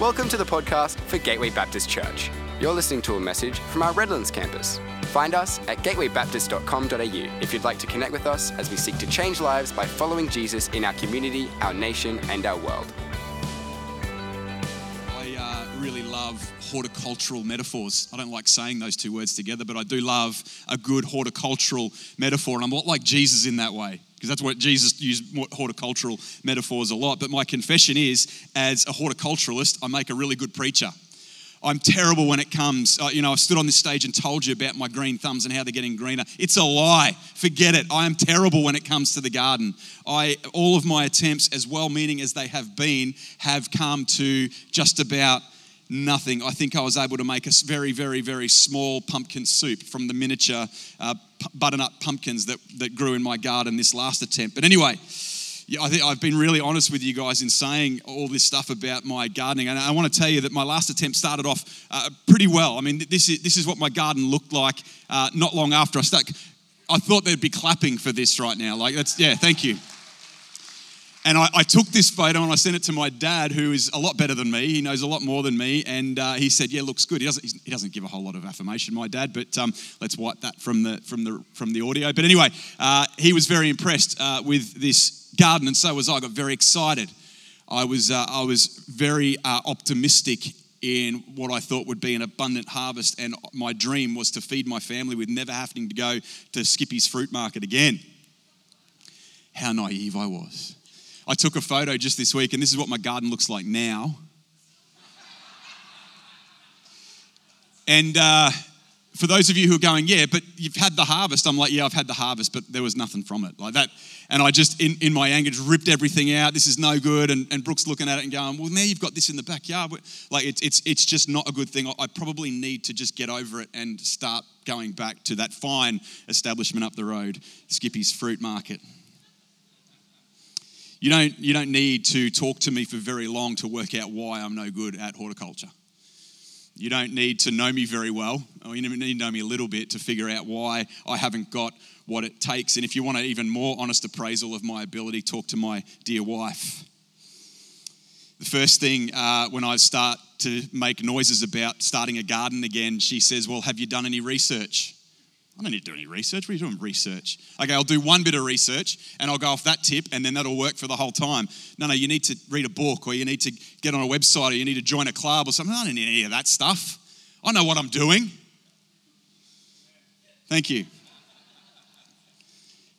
Welcome to the podcast for Gateway Baptist Church. You're listening to a message from our Redlands campus. Find us at gatewaybaptist.com.au if you'd like to connect with us as we seek to change lives by following Jesus in our community, our nation, and our world. I uh, really love horticultural metaphors. I don't like saying those two words together, but I do love a good horticultural metaphor. And I'm a lot like Jesus in that way, because that's what Jesus used horticultural metaphors a lot. But my confession is, as a horticulturalist, I make a really good preacher. I'm terrible when it comes. Uh, you know, I stood on this stage and told you about my green thumbs and how they're getting greener. It's a lie. Forget it. I am terrible when it comes to the garden. I all of my attempts, as well-meaning as they have been, have come to just about nothing. I think I was able to make a very, very, very small pumpkin soup from the miniature uh, butternut pumpkins that, that grew in my garden this last attempt. But anyway, yeah, I think I've been really honest with you guys in saying all this stuff about my gardening. And I want to tell you that my last attempt started off uh, pretty well. I mean, this is, this is what my garden looked like uh, not long after I stuck. I thought they'd be clapping for this right now. Like, that's, yeah, thank you. And I, I, took this photo and I sent it to my dad, who is a lot better than me. He knows a lot more than me. And uh, he said, "Yeah, looks good." He doesn't, he doesn't give a whole lot of affirmation, my dad, but um, let's wipe that from the from the from the audio. But anyway, uh, he was very impressed uh, with this garden, and so was I. I got very excited. I was uh, I was very uh, optimistic in what I thought would be an abundant harvest, and my dream was to feed my family with never having to go to Skippy's fruit market again. How naive I was. I took a photo just this week, and this is what my garden looks like now. And uh, for those of you who are going, yeah, but you've had the harvest, I'm like, yeah, I've had the harvest, but there was nothing from it. Like that. And I just, in, in my anger, just ripped everything out. This is no good. And, and Brooke's looking at it and going, well, now you've got this in the backyard. Like, it's, it's, it's just not a good thing. I probably need to just get over it and start going back to that fine establishment up the road, Skippy's Fruit Market. You don't, you don't need to talk to me for very long to work out why I'm no good at horticulture. You don't need to know me very well, or you need to know me a little bit to figure out why I haven't got what it takes. And if you want an even more honest appraisal of my ability, talk to my dear wife. The first thing uh, when I start to make noises about starting a garden again, she says, Well, have you done any research? I don't need to do any research. What are you doing? Research. Okay, I'll do one bit of research and I'll go off that tip and then that'll work for the whole time. No, no, you need to read a book or you need to get on a website or you need to join a club or something. I don't need any of that stuff. I know what I'm doing. Thank you.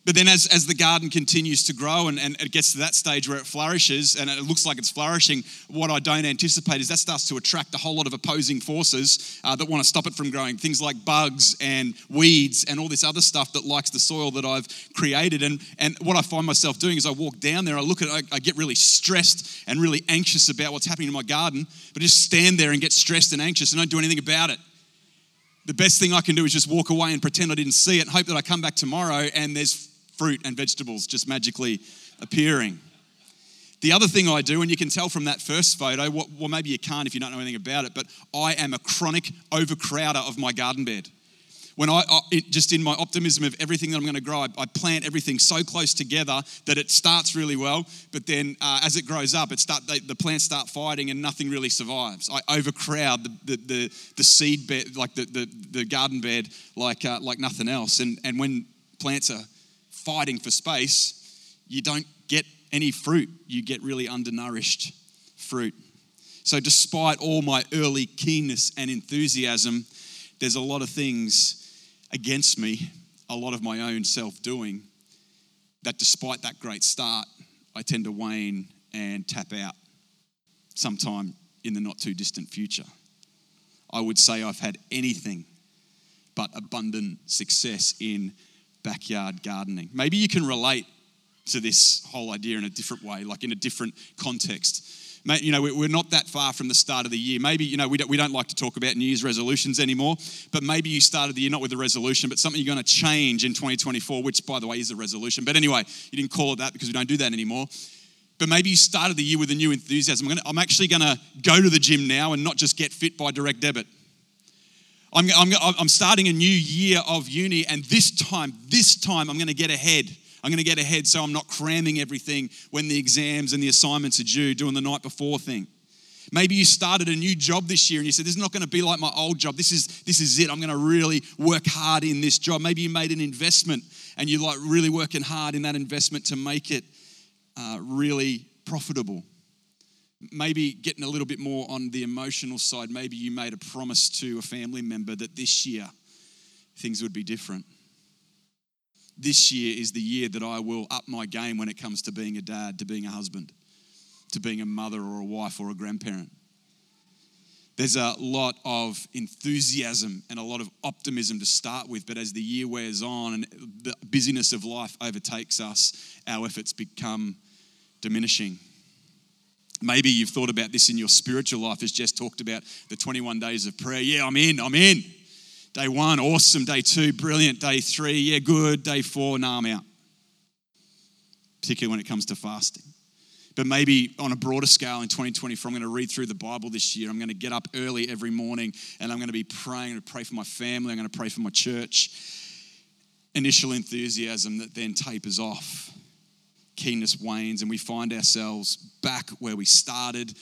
But then, as, as the garden continues to grow and, and it gets to that stage where it flourishes and it looks like it's flourishing, what I don't anticipate is that starts to attract a whole lot of opposing forces uh, that want to stop it from growing. Things like bugs and weeds and all this other stuff that likes the soil that I've created. And, and what I find myself doing is I walk down there, I look at I, I get really stressed and really anxious about what's happening in my garden, but just stand there and get stressed and anxious and don't do anything about it the best thing I can do is just walk away and pretend I didn't see it and hope that I come back tomorrow and there's fruit and vegetables just magically appearing. The other thing I do, and you can tell from that first photo, well, maybe you can't if you don't know anything about it, but I am a chronic overcrowder of my garden bed. When I, it, just in my optimism of everything that I'm going to grow, I, I, plant everything so close together that it starts really well, but then uh, as it grows up, it start, they, the plants start fighting and nothing really survives. I overcrowd the, the, the, the seed bed, like the, the, the garden bed, like, uh, like nothing else. And, and when plants are fighting for space, you don't get any fruit. You get really undernourished fruit. So, despite all my early keenness and enthusiasm, there's a lot of things against me, a lot of my own self doing, that despite that great start, I tend to wane and tap out sometime in the not too distant future. I would say I've had anything but abundant success in backyard gardening. Maybe you can relate to this whole idea in a different way, like in a different context. You know, we're not that far from the start of the year. Maybe, you know, we don't, we don't like to talk about New Year's resolutions anymore, but maybe you started the year not with a resolution, but something you're going to change in 2024, which, by the way, is a resolution. But anyway, you didn't call it that because we don't do that anymore. But maybe you started the year with a new enthusiasm. I'm, gonna, I'm actually going to go to the gym now and not just get fit by direct debit. I'm, I'm, I'm starting a new year of uni, and this time, this time, I'm going to get ahead. I'm going to get ahead so I'm not cramming everything when the exams and the assignments are due, doing the night before thing. Maybe you started a new job this year and you said, This is not going to be like my old job. This is, this is it. I'm going to really work hard in this job. Maybe you made an investment and you're like really working hard in that investment to make it uh, really profitable. Maybe getting a little bit more on the emotional side. Maybe you made a promise to a family member that this year things would be different. This year is the year that I will up my game when it comes to being a dad, to being a husband to being a mother or a wife or a grandparent. There's a lot of enthusiasm and a lot of optimism to start with, but as the year wears on and the busyness of life overtakes us, our efforts become diminishing. Maybe you've thought about this in your spiritual life, as Jess talked about the 21 days of prayer. Yeah, I'm in, I'm in. Day one, awesome. Day two, brilliant. Day three, yeah, good. Day four, nah, I'm out. Particularly when it comes to fasting. But maybe on a broader scale in 2024, I'm going to read through the Bible this year. I'm going to get up early every morning and I'm going to be praying. I'm going to pray for my family. I'm going to pray for my church. Initial enthusiasm that then tapers off. Keenness wanes, and we find ourselves back where we started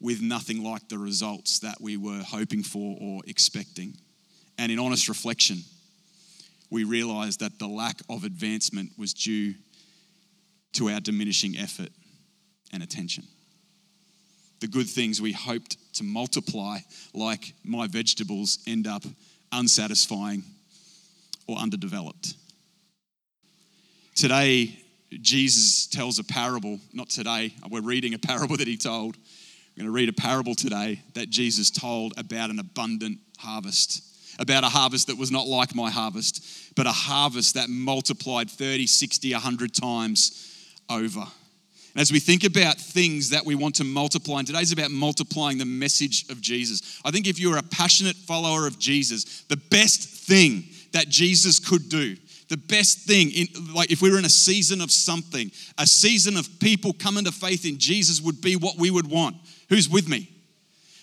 with nothing like the results that we were hoping for or expecting. And in honest reflection, we realize that the lack of advancement was due to our diminishing effort and attention. The good things we hoped to multiply, like my vegetables, end up unsatisfying or underdeveloped. Today, Jesus tells a parable, not today, we're reading a parable that he told. We're going to read a parable today that Jesus told about an abundant harvest, about a harvest that was not like my harvest, but a harvest that multiplied 30, 60, 100 times over. And as we think about things that we want to multiply, and today's about multiplying the message of Jesus. I think if you're a passionate follower of Jesus, the best thing that Jesus could do, the best thing, in, like if we were in a season of something, a season of people coming to faith in Jesus would be what we would want. Who's with me?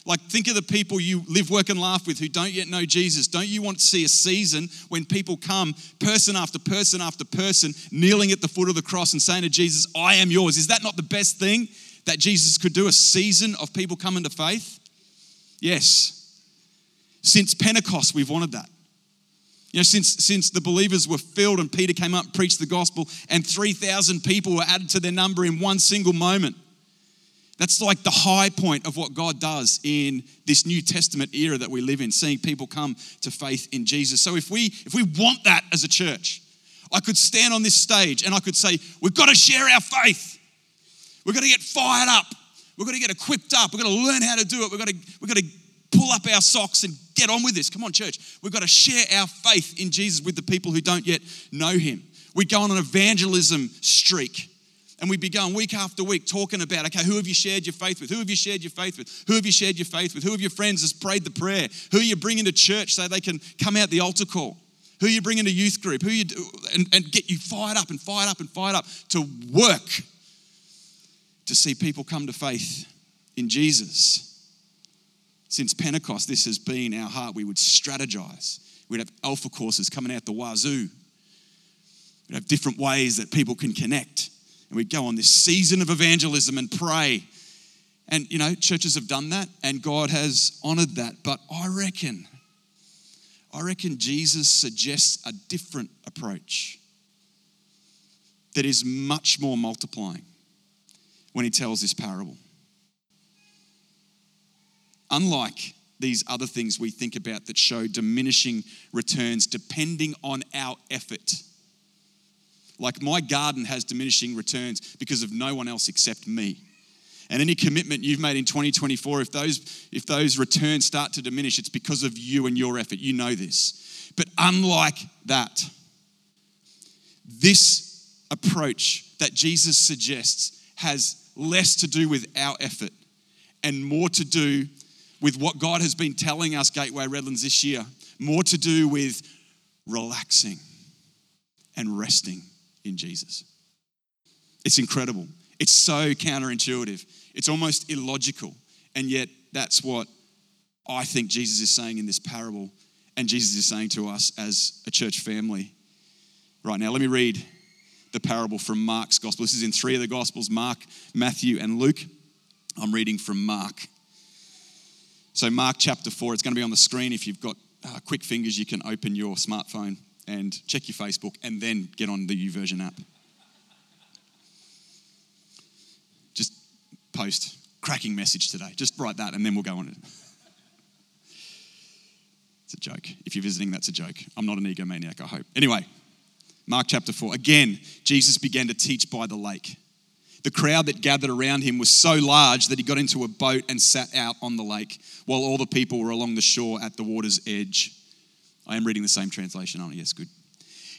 Like, think of the people you live, work, and laugh with who don't yet know Jesus. Don't you want to see a season when people come, person after person after person, kneeling at the foot of the cross and saying to Jesus, I am yours? Is that not the best thing that Jesus could do? A season of people coming to faith? Yes. Since Pentecost, we've wanted that. You know, since, since the believers were filled and Peter came up and preached the gospel, and 3,000 people were added to their number in one single moment. That's like the high point of what God does in this New Testament era that we live in, seeing people come to faith in Jesus. So if we if we want that as a church, I could stand on this stage and I could say, we've got to share our faith. We've got to get fired up. We've got to get equipped up. We've got to learn how to do it. We've got to, we've got to pull up our socks and get on with this. Come on, church. We've got to share our faith in Jesus with the people who don't yet know him. We go on an evangelism streak and we'd be going week after week talking about, okay, who have you shared your faith with? Who have you shared your faith with? Who have you shared your faith with? Who of your friends has prayed the prayer? Who are you bringing to church so they can come out the altar call? Who are you bringing to youth group? Who are you do, and, and get you fired up and fired up and fired up to work to see people come to faith in Jesus. Since Pentecost, this has been our heart. We would strategize. We'd have alpha courses coming out the wazoo. We'd have different ways that people can connect. And we'd go on this season of evangelism and pray. And, you know, churches have done that and God has honored that. But I reckon, I reckon Jesus suggests a different approach that is much more multiplying when he tells this parable. Unlike these other things we think about that show diminishing returns depending on our effort like my garden has diminishing returns because of no one else except me. And any commitment you've made in 2024, if those, if those returns start to diminish, it's because of you and your effort. You know this. But unlike that, this approach that Jesus suggests has less to do with our effort and more to do with what God has been telling us, Gateway Redlands, this year, more to do with relaxing and resting in Jesus. It's incredible. It's so counterintuitive. It's almost illogical. And yet, that's what I think Jesus is saying in this parable, and Jesus is saying to us as a church family. Right now, let me read the parable from Mark's gospel. This is in three of the gospels Mark, Matthew, and Luke. I'm reading from Mark. So, Mark chapter 4, it's going to be on the screen. If you've got uh, quick fingers, you can open your smartphone and check your Facebook and then get on the YouVersion app. Just post, cracking message today. Just write that and then we'll go on it. It's a joke. If you're visiting, that's a joke. I'm not an egomaniac, I hope. Anyway, Mark chapter 4. Again, Jesus began to teach by the lake. The crowd that gathered around him was so large that he got into a boat and sat out on the lake while all the people were along the shore at the water's edge. I am reading the same translation, aren't I? Yes, good.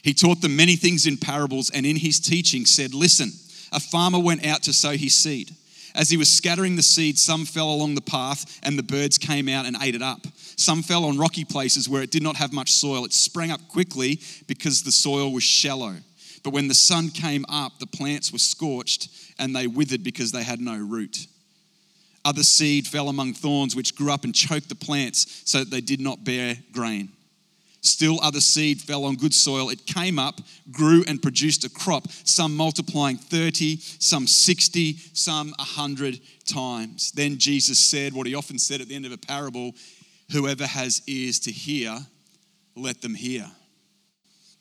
He taught them many things in parables and in his teaching said, Listen, a farmer went out to sow his seed. As he was scattering the seed, some fell along the path and the birds came out and ate it up. Some fell on rocky places where it did not have much soil. It sprang up quickly because the soil was shallow. But when the sun came up, the plants were scorched and they withered because they had no root. Other seed fell among thorns, which grew up and choked the plants so that they did not bear grain. Still, other seed fell on good soil. It came up, grew, and produced a crop, some multiplying 30, some 60, some 100 times. Then Jesus said what he often said at the end of a parable Whoever has ears to hear, let them hear.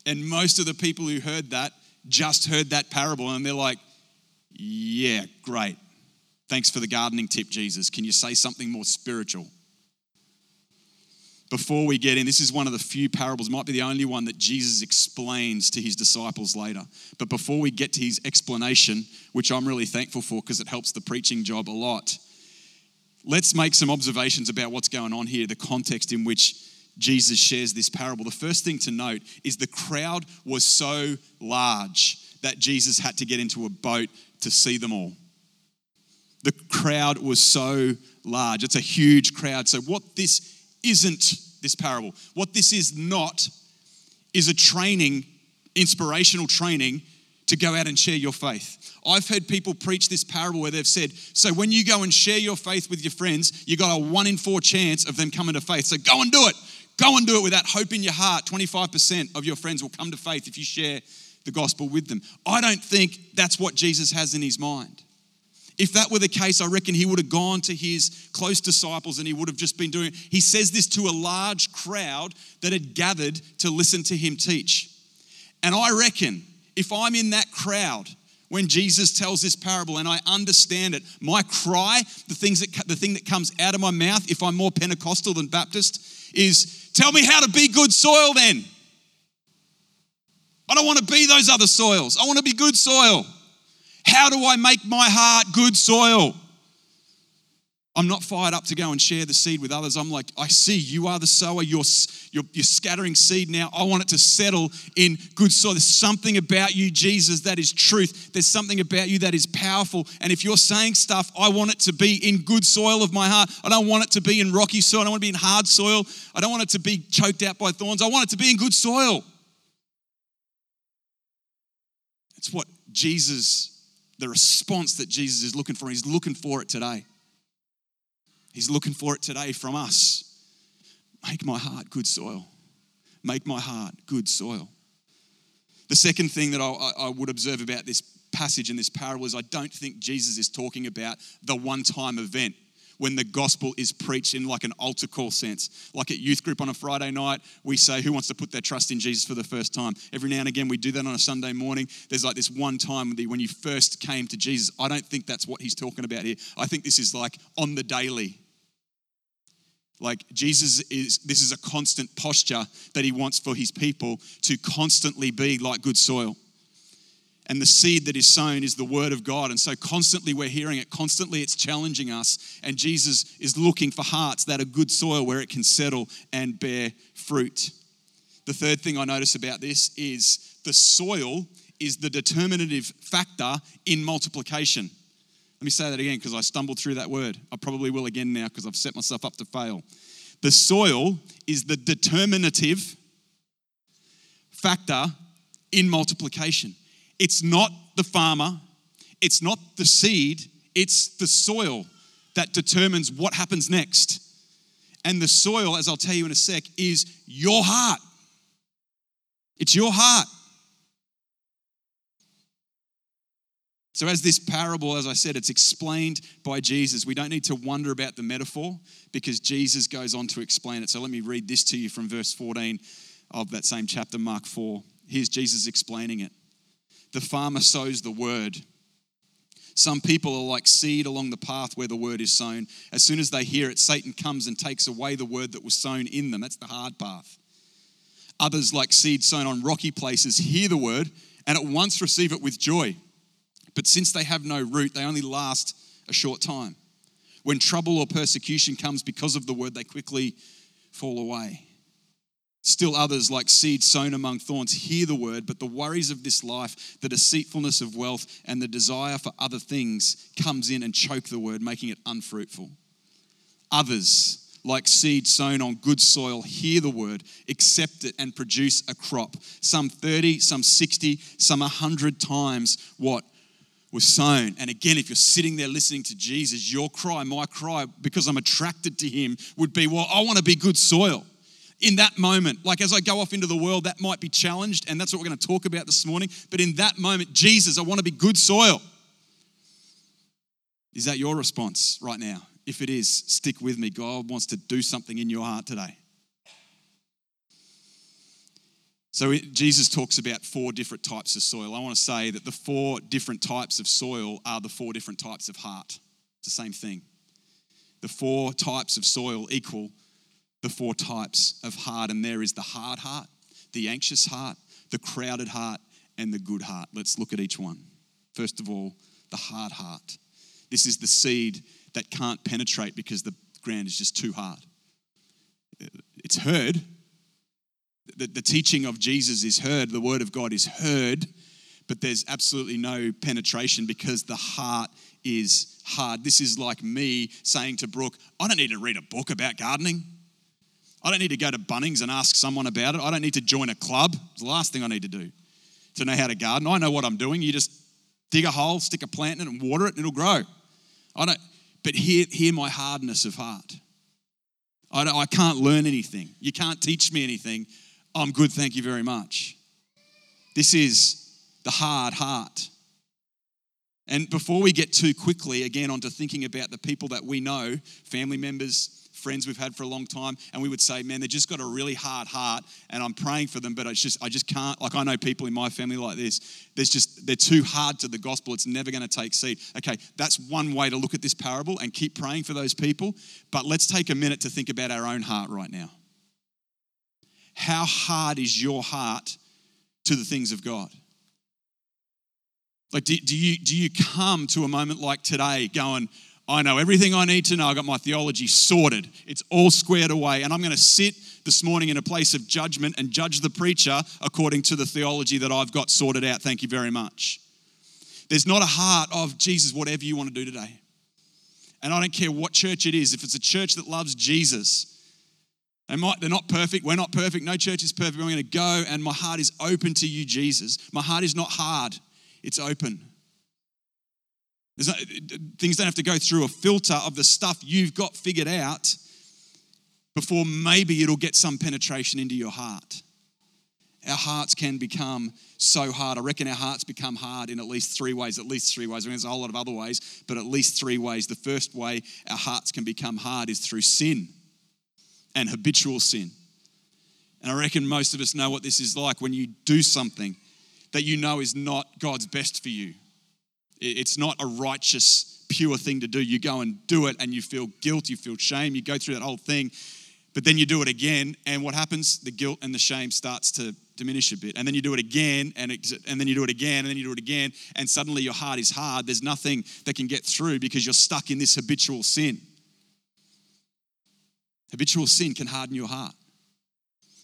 And most of the people who heard that just heard that parable and they're like, yeah, great. Thanks for the gardening tip, Jesus. Can you say something more spiritual? Before we get in, this is one of the few parables, might be the only one that Jesus explains to his disciples later. But before we get to his explanation, which I'm really thankful for because it helps the preaching job a lot, let's make some observations about what's going on here, the context in which Jesus shares this parable. The first thing to note is the crowd was so large that Jesus had to get into a boat to see them all. The crowd was so large. It's a huge crowd. So, what this isn't, this parable, what this is not, is a training, inspirational training to go out and share your faith. I've heard people preach this parable where they've said, so when you go and share your faith with your friends, you got a one in four chance of them coming to faith. So go and do it. Go and do it with that hope in your heart. 25% of your friends will come to faith if you share the gospel with them. I don't think that's what Jesus has in his mind. If that were the case, I reckon he would have gone to his close disciples and he would have just been doing. He says this to a large crowd that had gathered to listen to him teach. And I reckon if I'm in that crowd when Jesus tells this parable and I understand it, my cry, the things that the thing that comes out of my mouth if I'm more Pentecostal than Baptist is tell me how to be good soil then. I don't want to be those other soils. I want to be good soil. How do I make my heart good soil? I'm not fired up to go and share the seed with others. I'm like, I see you are the sower. You're, you're, you're, scattering seed now. I want it to settle in good soil. There's something about you, Jesus, that is truth. There's something about you that is powerful. And if you're saying stuff, I want it to be in good soil of my heart. I don't want it to be in rocky soil. I don't want to be in hard soil. I don't want it to be choked out by thorns. I want it to be in good soil. It's what Jesus, the response that Jesus is looking for. He's looking for it today. He's looking for it today from us. Make my heart good soil. Make my heart good soil. The second thing that I, I would observe about this passage in this parable is I don't think Jesus is talking about the one time event when the gospel is preached in like an altar call sense. Like at youth group on a Friday night, we say, Who wants to put their trust in Jesus for the first time? Every now and again, we do that on a Sunday morning. There's like this one time when you first came to Jesus. I don't think that's what he's talking about here. I think this is like on the daily. Like Jesus is, this is a constant posture that he wants for his people to constantly be like good soil. And the seed that is sown is the word of God. And so constantly we're hearing it, constantly it's challenging us. And Jesus is looking for hearts that are good soil where it can settle and bear fruit. The third thing I notice about this is the soil is the determinative factor in multiplication. Let me say that again because I stumbled through that word. I probably will again now because I've set myself up to fail. The soil is the determinative factor in multiplication. It's not the farmer, it's not the seed, it's the soil that determines what happens next. And the soil, as I'll tell you in a sec, is your heart. It's your heart. So, as this parable, as I said, it's explained by Jesus. We don't need to wonder about the metaphor because Jesus goes on to explain it. So, let me read this to you from verse 14 of that same chapter, Mark 4. Here's Jesus explaining it. The farmer sows the word. Some people are like seed along the path where the word is sown. As soon as they hear it, Satan comes and takes away the word that was sown in them. That's the hard path. Others, like seed sown on rocky places, hear the word and at once receive it with joy. But since they have no root, they only last a short time. When trouble or persecution comes because of the word, they quickly fall away. Still others, like seed sown among thorns, hear the word, but the worries of this life, the deceitfulness of wealth, and the desire for other things comes in and choke the word, making it unfruitful. Others, like seed sown on good soil, hear the word, accept it, and produce a crop. Some 30, some 60, some 100 times what was sown. And again, if you're sitting there listening to Jesus, your cry, my cry, because I'm attracted to him, would be, well, I want to be good soil. In that moment, like as I go off into the world, that might be challenged, and that's what we're going to talk about this morning. But in that moment, Jesus, I want to be good soil. Is that your response right now? If it is, stick with me. God wants to do something in your heart today. So Jesus talks about four different types of soil. I want to say that the four different types of soil are the four different types of heart. It's the same thing. The four types of soil equal the four types of heart, and there is the hard heart, the anxious heart, the crowded heart, and the good heart. Let's look at each one. First of all, the hard heart. This is the seed that can't penetrate because the ground is just too hard. It's heard, the, the teaching of Jesus is heard, the word of God is heard, but there's absolutely no penetration because the heart is hard. This is like me saying to Brooke, I don't need to read a book about gardening. I don't need to go to Bunnings and ask someone about it. I don't need to join a club. It's the last thing I need to do to know how to garden. I know what I'm doing. You just dig a hole, stick a plant in it, and water it, and it'll grow. I don't, but hear, hear my hardness of heart. I, I can't learn anything. You can't teach me anything. I'm good, thank you very much. This is the hard heart. And before we get too quickly again onto thinking about the people that we know, family members, friends we've had for a long time, and we would say, man, they've just got a really hard heart, and I'm praying for them, but it's just I just can't. Like I know people in my family like this. There's just they're too hard to the gospel. It's never going to take seed. Okay, that's one way to look at this parable and keep praying for those people. But let's take a minute to think about our own heart right now. How hard is your heart to the things of God? Like, do, do, you, do you come to a moment like today going, I know everything I need to know. I got my theology sorted. It's all squared away. And I'm going to sit this morning in a place of judgment and judge the preacher according to the theology that I've got sorted out. Thank you very much. There's not a heart of Jesus, whatever you want to do today. And I don't care what church it is, if it's a church that loves Jesus, they might, they're not perfect. We're not perfect. No church is perfect. I'm going to go, and my heart is open to you, Jesus. My heart is not hard, it's open. No, things don't have to go through a filter of the stuff you've got figured out before maybe it'll get some penetration into your heart. Our hearts can become so hard. I reckon our hearts become hard in at least three ways. At least three ways. I mean, there's a whole lot of other ways, but at least three ways. The first way our hearts can become hard is through sin and habitual sin. And I reckon most of us know what this is like when you do something that you know is not God's best for you. It's not a righteous, pure thing to do. You go and do it and you feel guilt, you feel shame, you go through that whole thing, but then you do it again, and what happens? The guilt and the shame starts to diminish a bit. And then you do it again, and, it, and then you do it again, and then you do it again, and suddenly your heart is hard. There's nothing that can get through because you're stuck in this habitual sin. Habitual sin can harden your heart.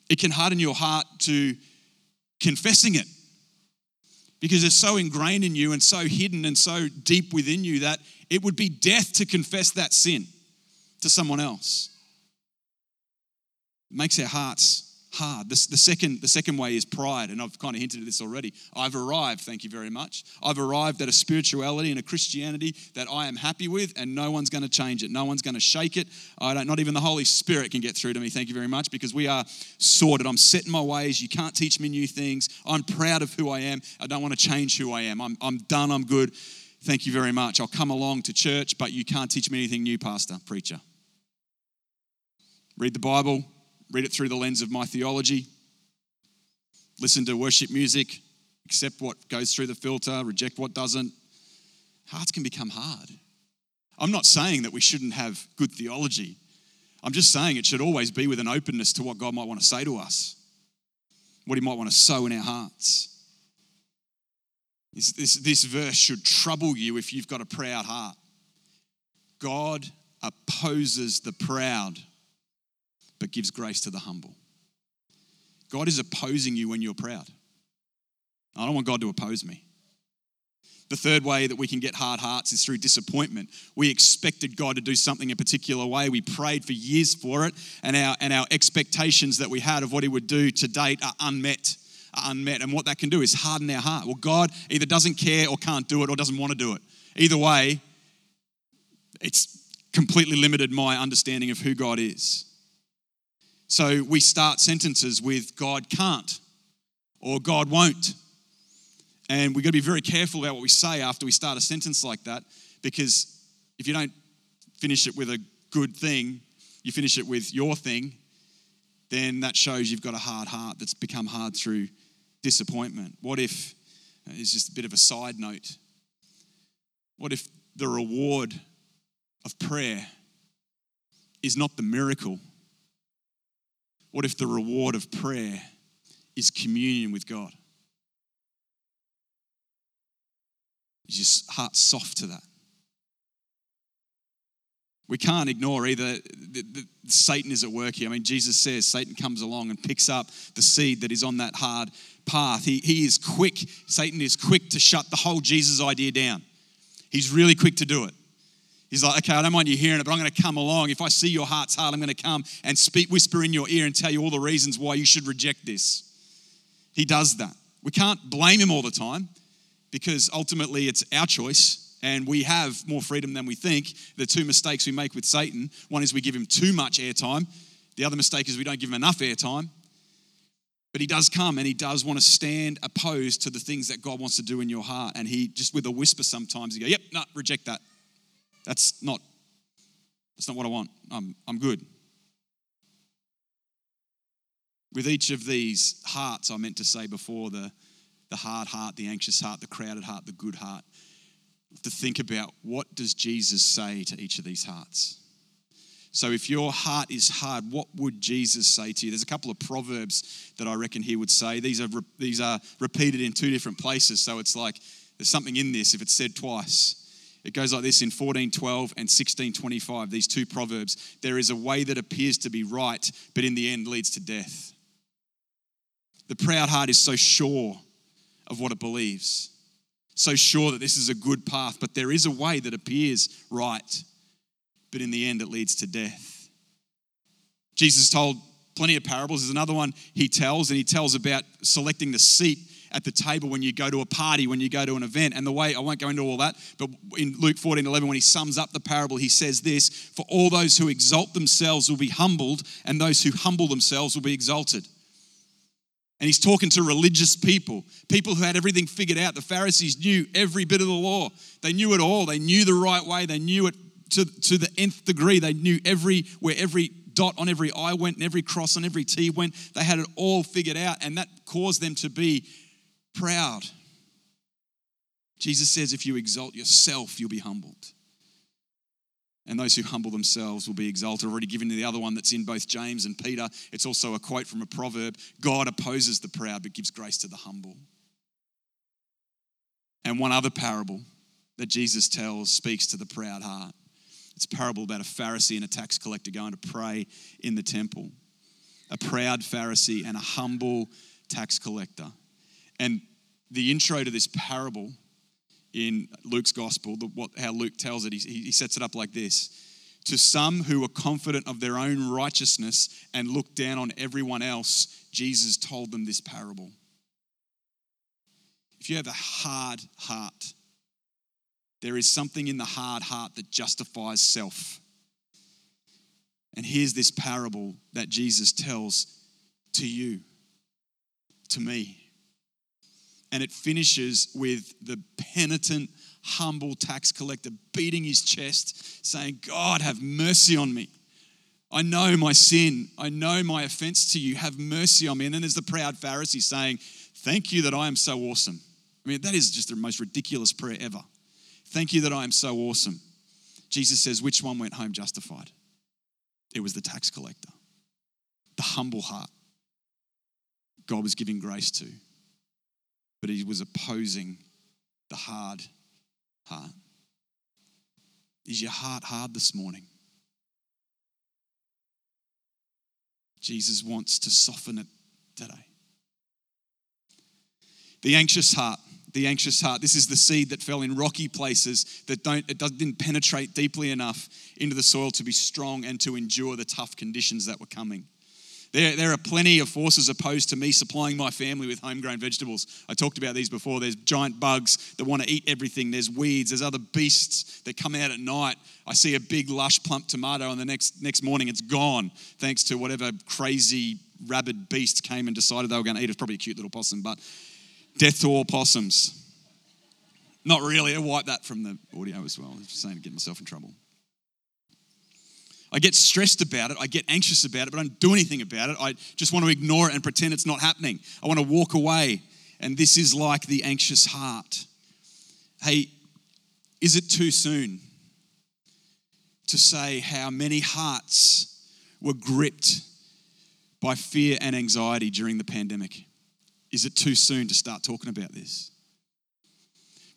It can harden your heart to confessing it because it's so ingrained in you and so hidden and so deep within you that it would be death to confess that sin to someone else. It makes our hearts hard. the, second, the second way is pride, and I've kind of hinted at this already. I've arrived, thank you very much. I've arrived at a spirituality and a Christianity that I am happy with, and no one's going to change it. No one's going to shake it. I don't, not even the Holy Spirit can get through to me, thank you very much, because we are sorted. I'm set in my ways. You can't teach me new things. I'm proud of who I am. I don't want to change who I am. I'm, I'm done. I'm good. Thank you very much. I'll come along to church, but you can't teach me anything new, Pastor, preacher. Read the Bible, read it through the lens of my theology, listen to worship music, accept what goes through the filter, reject what doesn't. Hearts can become hard. I'm not saying that we shouldn't have good theology. I'm just saying it should always be with an openness to what God might want to say to us, what He might want to sow in our hearts. This, this, this verse should trouble you if you've got a proud heart. God opposes the proud, but gives grace to the humble. God is opposing you when you're proud. I don't want God to oppose me. The third way that we can get hard hearts is through disappointment. We expected God to do something a particular way. We prayed for years for it, and our, and our expectations that we had of what He would do to date are unmet. Are unmet. And what that can do is harden our heart. Well, God either doesn't care or can't do it or doesn't want to do it. Either way, it's completely limited my understanding of who God is. So we start sentences with God can't or God won't and we've got to be very careful about what we say after we start a sentence like that because if you don't finish it with a good thing, you finish it with your thing, then that shows you've got a hard heart that's become hard through disappointment. What if, uh, it's just a bit of a side note, what if the reward of prayer is not the miracle? What if the reward of prayer is communion with God? Is your heart soft to that? We can't ignore either Satan is at work here. I mean, Jesus says Satan comes along and picks up the seed that is on that hard path. He, he is quick, Satan is quick to shut the whole Jesus idea down. He's really quick to do it. He's like, okay, I don't mind you hearing it, but I'm going to come along. If I see your heart's hard, I'm going to come and speak, whisper in your ear and tell you all the reasons why you should reject this. He does that. We can't blame him all the time because ultimately it's our choice and we have more freedom than we think. The two mistakes we make with Satan one is we give him too much airtime, the other mistake is we don't give him enough airtime. But he does come and he does want to stand opposed to the things that God wants to do in your heart. And he just with a whisper sometimes, he go, Yep, no, reject that. That's not, that's not what I want. I'm, I'm good. With each of these hearts, I meant to say before, the, the hard heart, the anxious heart, the crowded heart, the good heart, to think about what does Jesus say to each of these hearts. So if your heart is hard, what would Jesus say to you? There's a couple of proverbs that I reckon he would say. These are these are repeated in two different places, so it's like there's something in this if it's said twice. It goes like this in 14:12 and 16:25. These two proverbs. There is a way that appears to be right, but in the end leads to death. The proud heart is so sure of what it believes. So sure that this is a good path, but there is a way that appears right, but in the end it leads to death. Jesus told plenty of parables. There's another one he tells, and he tells about selecting the seat at the table when you go to a party, when you go to an event. And the way, I won't go into all that, but in Luke 14 11, when he sums up the parable, he says this For all those who exalt themselves will be humbled, and those who humble themselves will be exalted. And he's talking to religious people, people who had everything figured out. The Pharisees knew every bit of the law, they knew it all. They knew the right way, they knew it to, to the nth degree. They knew every where every dot on every I went and every cross on every T went. They had it all figured out, and that caused them to be proud. Jesus says, if you exalt yourself, you'll be humbled and those who humble themselves will be exalted. I've already given you the other one that's in both James and Peter. It's also a quote from a proverb God opposes the proud, but gives grace to the humble. And one other parable that Jesus tells speaks to the proud heart. It's a parable about a Pharisee and a tax collector going to pray in the temple. A proud Pharisee and a humble tax collector. And the intro to this parable in Luke's gospel, the, what, how Luke tells it, he, he sets it up like this To some who were confident of their own righteousness and looked down on everyone else, Jesus told them this parable. If you have a hard heart, there is something in the hard heart that justifies self. And here's this parable that Jesus tells to you, to me and it finishes with the penitent humble tax collector beating his chest, saying, God, have mercy on me. I know my sin. I know my offense to you. Have mercy on me. And then there's the proud Pharisee saying, Thank you that I am so awesome. I mean, that is just the most ridiculous prayer ever. Thank you that I am so awesome. Jesus says, Which one went home justified? It was the tax collector, the humble heart. God was giving grace to, but he was opposing the hard heart. Is your heart hard this morning? Jesus wants to soften it today. The anxious heart the anxious heart. This is the seed that fell in rocky places that don't, it didn't penetrate deeply enough into the soil to be strong and to endure the tough conditions that were coming. There, there are plenty of forces opposed to me supplying my family with homegrown vegetables. I talked about these before. There's giant bugs that want to eat everything. There's weeds. There's other beasts that come out at night. I see a big, lush, plump tomato, and the next, next morning it's gone, thanks to whatever crazy, rabid beast came and decided they were going to eat it. It's probably a cute little possum, but Death to all possums. Not really. I wiped that from the audio as well. I'm just saying to get myself in trouble. I get stressed about it. I get anxious about it, but I don't do anything about it. I just want to ignore it and pretend it's not happening. I want to walk away. And this is like the anxious heart. Hey, is it too soon to say how many hearts were gripped by fear and anxiety during the pandemic? Is it too soon to start talking about this?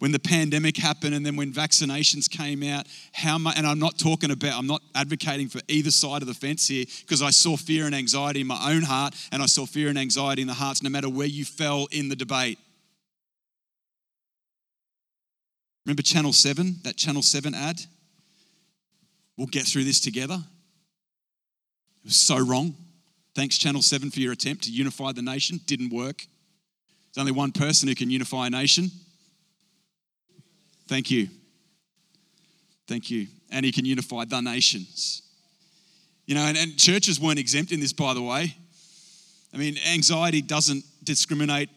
When the pandemic happened and then when vaccinations came out, how much, and I'm not talking about, I'm not advocating for either side of the fence here because I saw fear and anxiety in my own heart and I saw fear and anxiety in the hearts no matter where you fell in the debate. Remember Channel 7, that Channel 7 ad? We'll get through this together. It was so wrong. Thanks, Channel 7, for your attempt to unify the nation. Didn't work. There's only one person who can unify a nation. Thank you. Thank you. And he can unify the nations. You know, and, and churches weren't exempt in this, by the way. I mean, anxiety doesn't discriminate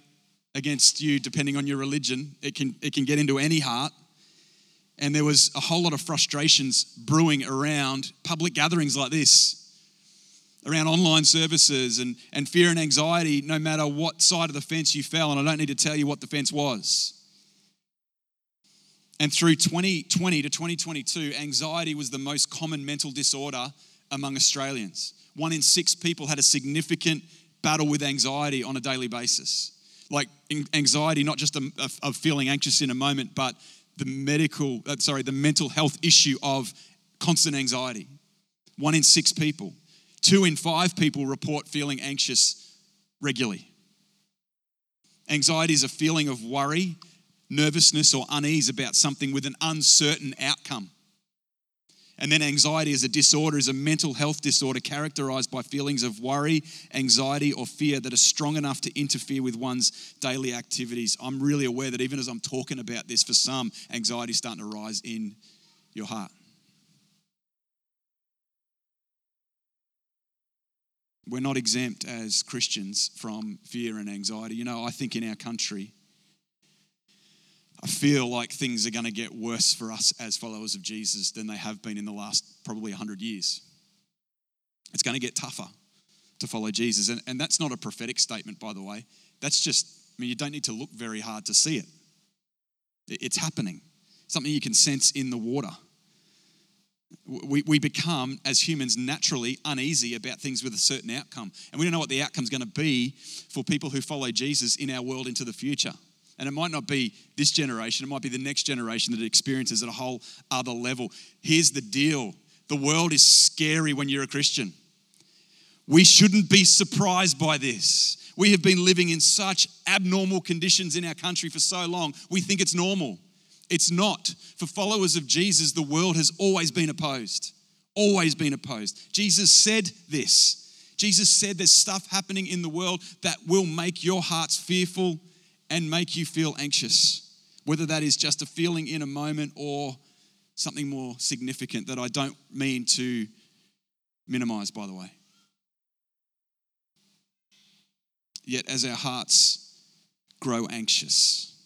against you depending on your religion, it can, it can get into any heart. And there was a whole lot of frustrations brewing around public gatherings like this around online services and, and fear and anxiety, no matter what side of the fence you fell. And I don't need to tell you what the fence was. And through 2020 to 2022, anxiety was the most common mental disorder among Australians. One in six people had a significant battle with anxiety on a daily basis. Like anxiety, not just of feeling anxious in a moment, but the medical, uh, sorry, the mental health issue of constant anxiety. One in six people. Two in five people report feeling anxious regularly. Anxiety is a feeling of worry, nervousness, or unease about something with an uncertain outcome. And then anxiety as a disorder is a mental health disorder characterized by feelings of worry, anxiety, or fear that are strong enough to interfere with one's daily activities. I'm really aware that even as I'm talking about this, for some, anxiety is starting to rise in your heart. we're not exempt as Christians from fear and anxiety. You know, I think in our country, I feel like things are going to get worse for us as followers of Jesus than they have been in the last probably 100 years. It's going to get tougher to follow Jesus. And, and that's not a prophetic statement, by the way. That's just, I mean, you don't need to look very hard to see it. It's happening, something you can sense in the water we, we become, as humans, naturally uneasy about things with a certain outcome. And we don't know what the outcome is going to be for people who follow Jesus in our world into the future. And it might not be this generation, it might be the next generation that experiences at a whole other level. Here's the deal the world is scary when you're a Christian. We shouldn't be surprised by this. We have been living in such abnormal conditions in our country for so long, we think it's normal. It's not. For followers of Jesus, the world has always been opposed. Always been opposed. Jesus said this. Jesus said there's stuff happening in the world that will make your hearts fearful and make you feel anxious. Whether that is just a feeling in a moment or something more significant that I don't mean to minimize, by the way. Yet, as our hearts grow anxious,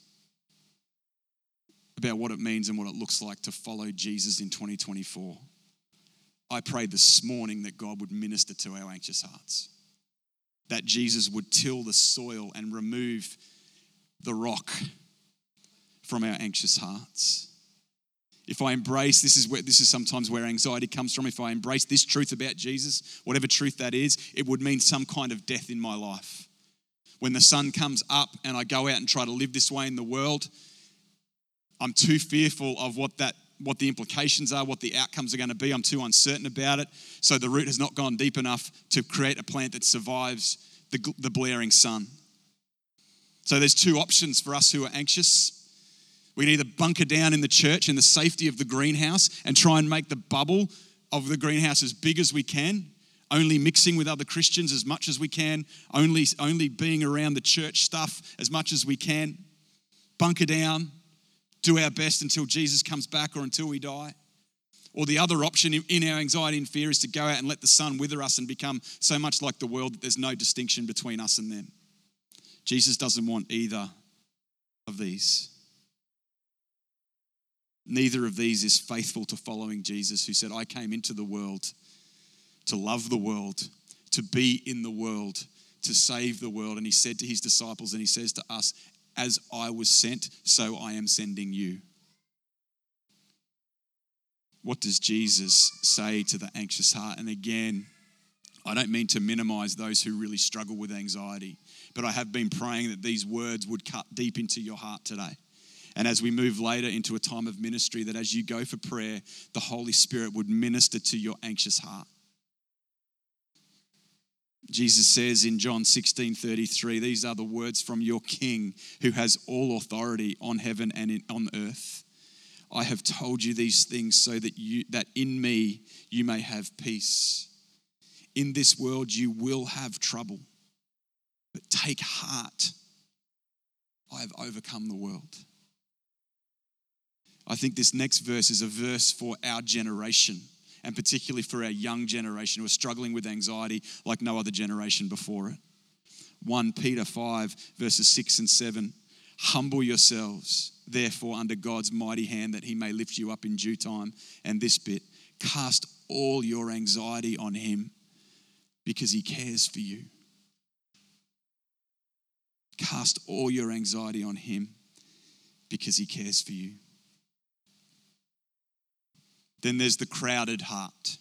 about what it means and what it looks like to follow Jesus in 2024. I pray this morning that God would minister to our anxious hearts, that Jesus would till the soil and remove the rock from our anxious hearts. If I embrace, this is where this is sometimes where anxiety comes from. If I embrace this truth about Jesus, whatever truth that is, it would mean some kind of death in my life. When the sun comes up and I go out and try to live this way in the world, I'm too fearful of what that what the implications are, what the outcomes are going to be. I'm too uncertain about it. So the root has not gone deep enough to create a plant that survives the, the blaring sun. So there's two options for us who are anxious. We can either bunker down in the church in the safety of the greenhouse and try and make the bubble of the greenhouse as big as we can, only mixing with other Christians as much as we can, only, only being around the church stuff as much as we can. Bunker down, do our best until Jesus comes back or until we die. Or the other option in our anxiety and fear is to go out and let the sun wither us and become so much like the world that there's no distinction between us and them. Jesus doesn't want either of these. Neither of these is faithful to following Jesus, who said, I came into the world to love the world, to be in the world, to save the world. And he said to his disciples, and he says to us, As I was sent, so I am sending you. What does Jesus say to the anxious heart? And again, I don't mean to minimize those who really struggle with anxiety, but I have been praying that these words would cut deep into your heart today. And as we move later into a time of ministry, that as you go for prayer, the Holy Spirit would minister to your anxious heart. Jesus says in John 16 33, these are the words from your King who has all authority on heaven and in, on earth. I have told you these things so that, you, that in me you may have peace. In this world you will have trouble, but take heart. I have overcome the world. I think this next verse is a verse for our generation and particularly for our young generation who are struggling with anxiety like no other generation before it. 1 Peter 5, verses 6 and 7. Humble yourselves, therefore, under God's mighty hand that he may lift you up in due time. And this bit, cast all your anxiety on him because he cares for you. Cast all your anxiety on him because he cares for you. Then there's the crowded heart.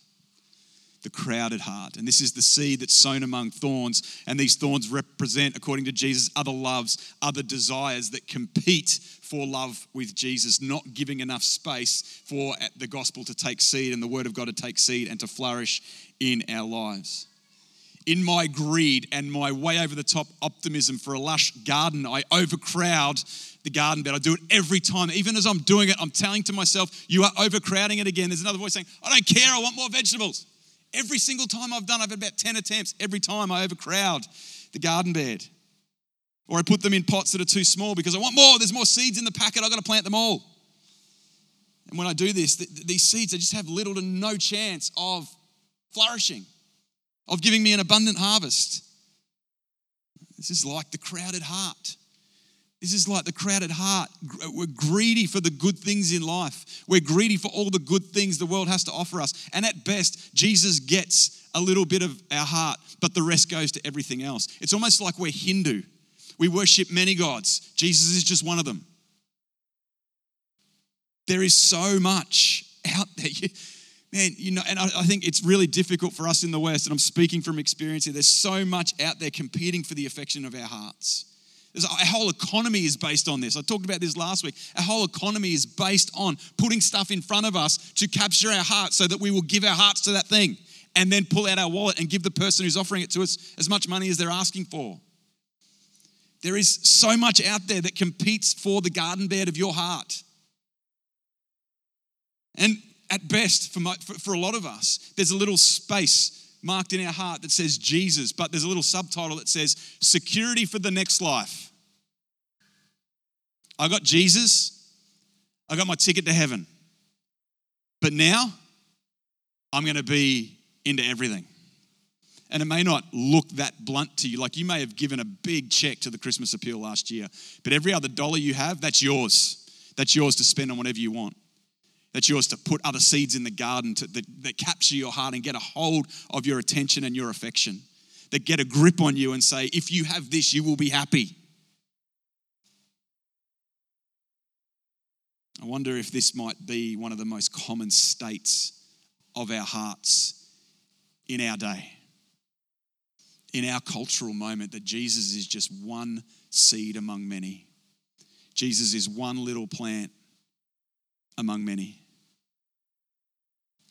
The crowded heart. And this is the seed that's sown among thorns. And these thorns represent, according to Jesus, other loves, other desires that compete for love with Jesus, not giving enough space for the gospel to take seed and the word of God to take seed and to flourish in our lives in my greed and my way over the top optimism for a lush garden, I overcrowd the garden bed. I do it every time. Even as I'm doing it, I'm telling to myself, You are overcrowding it again. There's another voice saying, I don't care, I want more vegetables. Every single time I've done, I've had about 10 attempts. Every time I overcrowd the garden bed. Or I put them in pots that are too small because I want more. There's more seeds in the packet. I've got to plant them all. And when I do this, these seeds, they just have little to no chance of flourishing of giving me an abundant harvest. This is like the crowded heart. This is like the crowded heart. We're greedy for the good things in life. We're greedy for all the good things the world has to offer us. And at best, Jesus gets a little bit of our heart, but the rest goes to everything else. It's almost like we're Hindu. We worship many gods, Jesus is just one of them. There is so much out there man, you know, and I, I, think it's really difficult for us in the West, and I'm speaking from experience here. There's so much out there competing for the affection of our hearts. There's, our whole economy is based on this. I talked about this last week. Our whole economy is based on putting stuff in front of us to capture our hearts so that we will give our hearts to that thing and then pull out our wallet and give the person who's offering it to us as much money as they're asking for. There is so much out there that competes for the garden bed of your heart. And at best, for, my, for, for, a lot of us, there's a little space marked in our heart that says Jesus, but there's a little subtitle that says security for the next life. I got Jesus, I got my ticket to heaven. But now, I'm going to be into everything. And it may not look that blunt to you. Like you may have given a big check to the Christmas appeal last year, but every other dollar you have, that's yours. That's yours to spend on whatever you want. That's yours to put other seeds in the garden to, that, that capture your heart and get a hold of your attention and your affection. That get a grip on you and say, if you have this, you will be happy. I wonder if this might be one of the most common states of our hearts in our day, in our cultural moment, that Jesus is just one seed among many. Jesus is one little plant among many.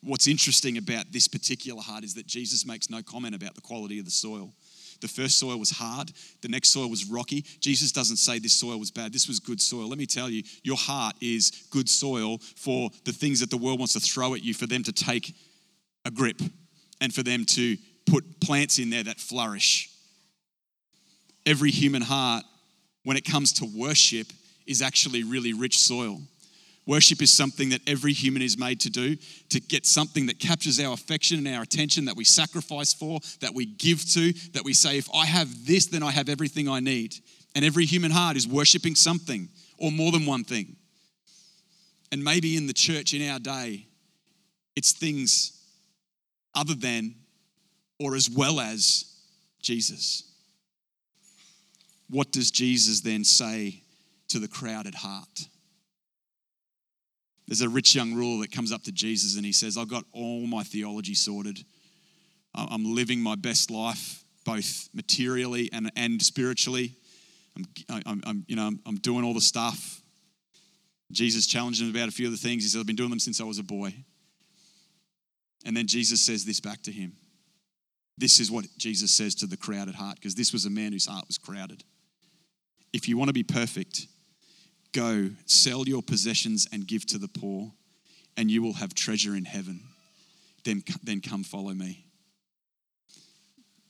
What's interesting about this particular heart is that Jesus makes no comment about the quality of the soil. The first soil was hard, the next soil was rocky. Jesus doesn't say this soil was bad, this was good soil. Let me tell you, your heart is good soil for the things that the world wants to throw at you, for them to take a grip and for them to put plants in there that flourish. Every human heart, when it comes to worship, is actually really rich soil. Worship is something that every human is made to do, to get something that captures our affection and our attention, that we sacrifice for, that we give to, that we say, if I have this, then I have everything I need. And every human heart is worshiping something or more than one thing. And maybe in the church in our day, it's things other than or as well as Jesus. What does Jesus then say to the crowded heart? There's a rich young ruler that comes up to Jesus and he says, I've got all my theology sorted. I'm living my best life, both materially and, and spiritually. I'm, I'm, I'm you know, I'm, I'm doing all the stuff. Jesus challenged him about a few of the things. He said, I've been doing them since I was a boy. And then Jesus says this back to him. This is what Jesus says to the crowded heart, because this was a man whose heart was crowded. If you want to be perfect, Go, sell your possessions and give to the poor, and you will have treasure in heaven. Then, then come follow me.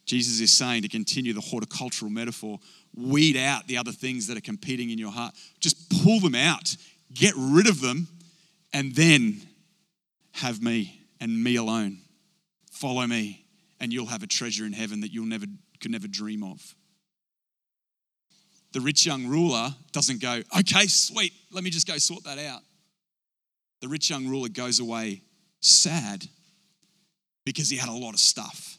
Jesus is saying to continue the horticultural metaphor, weed out the other things that are competing in your heart. Just pull them out, get rid of them, and then have me and me alone. Follow me, and you'll have a treasure in heaven that you'll never could never dream of the rich young ruler doesn't go, okay, sweet, let me just go sort that out. The rich young ruler goes away sad because he had a lot of stuff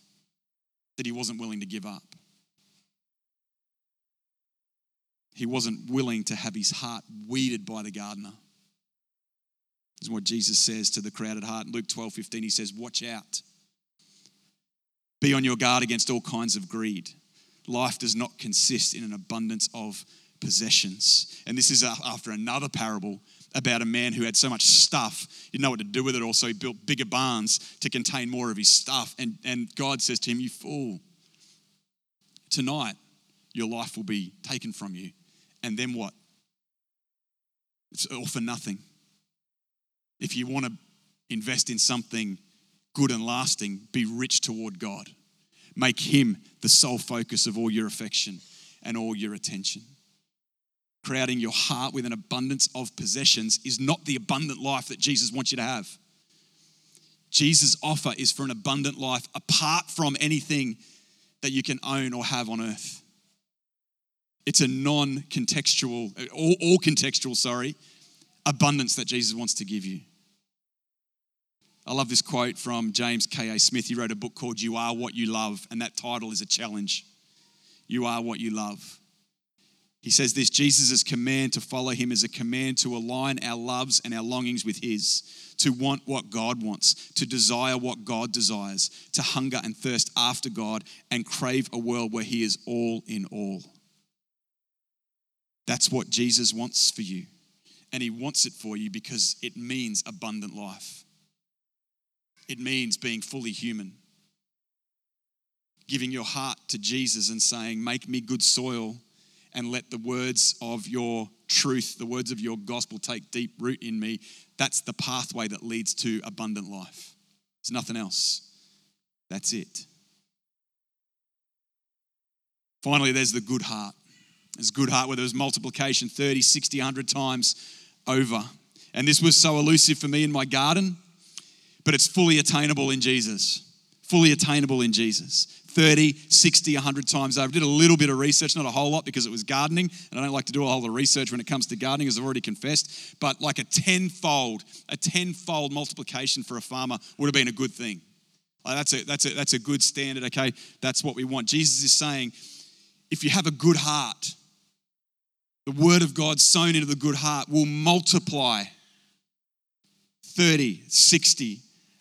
that he wasn't willing to give up. He wasn't willing to have his heart weeded by the gardener. This is what Jesus says to the crowded heart. In Luke 12 15, he says, Watch out. Be on your guard against all kinds of greed life does not consist in an abundance of possessions. And this is after another parable about a man who had so much stuff, he didn't know what to do with it all, so he built bigger barns to contain more of his stuff. And, and God says to him, You fool, tonight your life will be taken from you. And then what? It's all for nothing. If you want to invest in something good and lasting, be rich toward God. Make Him the sole focus of all your affection and all your attention. Crowding your heart with an abundance of possessions is not the abundant life that Jesus wants you to have. Jesus' offer is for an abundant life apart from anything that you can own or have on earth. It's a non contextual, all, all contextual, sorry, abundance that Jesus wants to give you. I love this quote from James K.A. Smith. He wrote a book called You Are What You Love, and that title is a challenge. You are what you love. He says this Jesus' command to follow him is a command to align our loves and our longings with his, to want what God wants, to desire what God desires, to hunger and thirst after God, and crave a world where he is all in all. That's what Jesus wants for you. And he wants it for you because it means abundant life it means being fully human. Giving your heart to Jesus and saying, Make me good soil and let the words of your truth, the words of your gospel take deep root in me. That's the pathway that leads to abundant life. There's nothing else. That's it. Finally, there's the good heart. There's good heart where there was multiplication 30, 60, 100 times over. And this was so elusive for me in my garden but it's fully attainable in Jesus. fully attainable in Jesus. 30, 60, 100 times over. Did a little bit of research, not a whole lot because it was gardening, and I don't like to do a whole lot of research when it comes to gardening, as I've already confessed. But like a tenfold, a tenfold multiplication for a farmer would have been a good thing. Like that's a that's a that's a good standard. Okay, that's what we want. Jesus is saying, if you have a good heart, the word of God sown into the good heart will multiply 30, 60,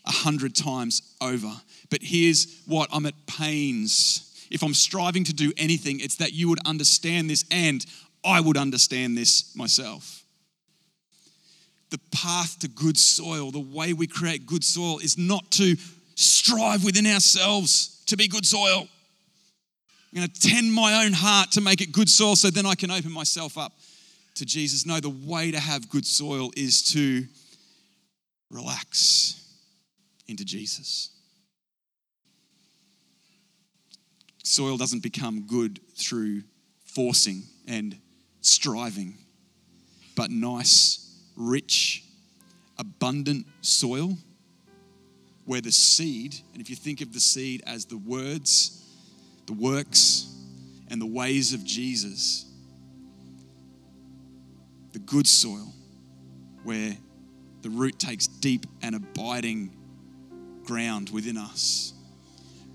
100 times over. But here's what I'm at pains. If I'm striving to do anything, it's that you would understand this and I would understand this myself. The path to good soil, the way we create good soil, is not to strive within ourselves to be good soil. I'm going to tend my own heart to make it good soil so then I can open myself up to Jesus. No, the way to have good soil is to relax into Jesus. Soil doesn't become good through forcing and striving, but nice, rich, abundant soil where the seed, and if you think of the seed as the words, the works, and the ways of Jesus, the good soil where the root takes deep and abiding ground within us,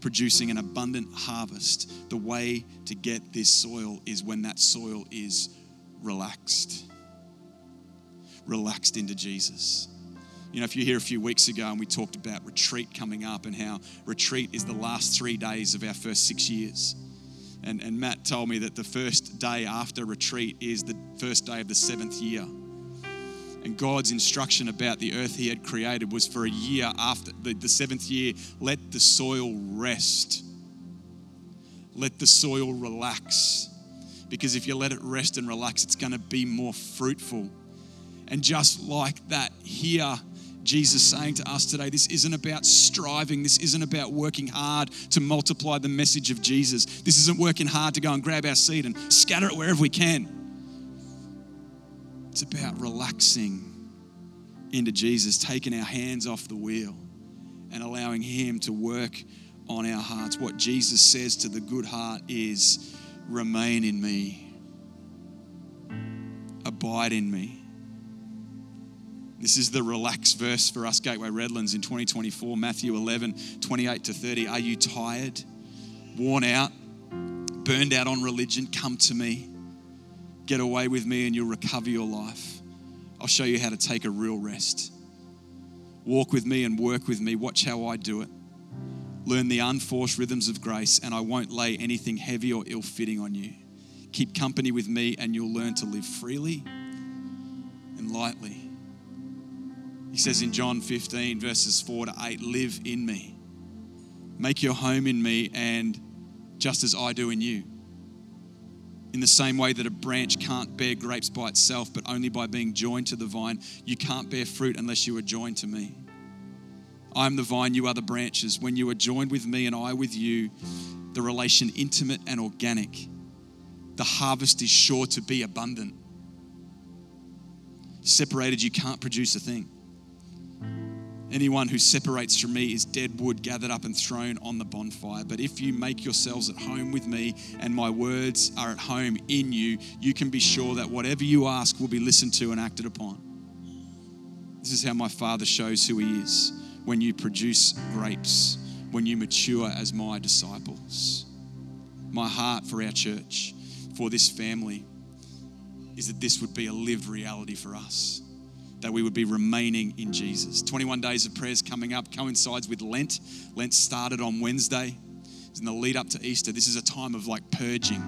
producing an abundant harvest. The way to get this soil is when that soil is relaxed, relaxed into Jesus. You know, if you're here a few weeks ago and we talked about retreat coming up and how retreat is the last three days of our first six years. And, and Matt told me that the first day after retreat is the first day of the seventh year. And God's instruction about the earth He had created was for a year after the, the seventh year, let the soil rest. Let the soil relax. Because if you let it rest and relax, it's going to be more fruitful. And just like that, here, Jesus saying to us today, this isn't about striving. This isn't about working hard to multiply the message of Jesus. This isn't working hard to go and grab our seed and scatter it wherever we can. It's about relaxing into Jesus, taking our hands off the wheel and allowing Him to work on our hearts. What Jesus says to the good heart is remain in me, abide in me. This is the relaxed verse for us, Gateway Redlands, in 2024, Matthew 11, 28 to 30. Are you tired, worn out, burned out on religion? Come to me. Get away with me and you'll recover your life. I'll show you how to take a real rest. Walk with me and work with me. Watch how I do it. Learn the unforced rhythms of grace, and I won't lay anything heavy or ill fitting on you. Keep company with me, and you'll learn to live freely and lightly. He says in John 15, verses 4 to 8, Live in me. Make your home in me, and just as I do in you. In the same way that a branch can't bear grapes by itself, but only by being joined to the vine, you can't bear fruit unless you are joined to me. I am the vine, you are the branches. When you are joined with me and I with you, the relation intimate and organic, the harvest is sure to be abundant. Separated, you can't produce a thing. Anyone who separates from me is dead wood gathered up and thrown on the bonfire. But if you make yourselves at home with me and my words are at home in you, you can be sure that whatever you ask will be listened to and acted upon. This is how my Father shows who He is when you produce grapes, when you mature as my disciples. My heart for our church, for this family, is that this would be a lived reality for us that we would be remaining in Jesus. 21 days of prayers coming up coincides with Lent. Lent started on Wednesday. It's in the lead up to Easter. This is a time of like purging,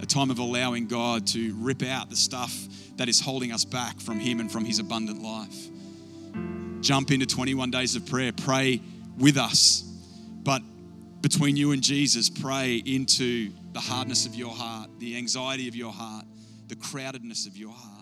a time of allowing God to rip out the stuff that is holding us back from Him and from His abundant life. Jump into 21 days of prayer, pray with us, but between you and Jesus, pray into the hardness of your heart, the anxiety of your heart, the crowdedness of your heart.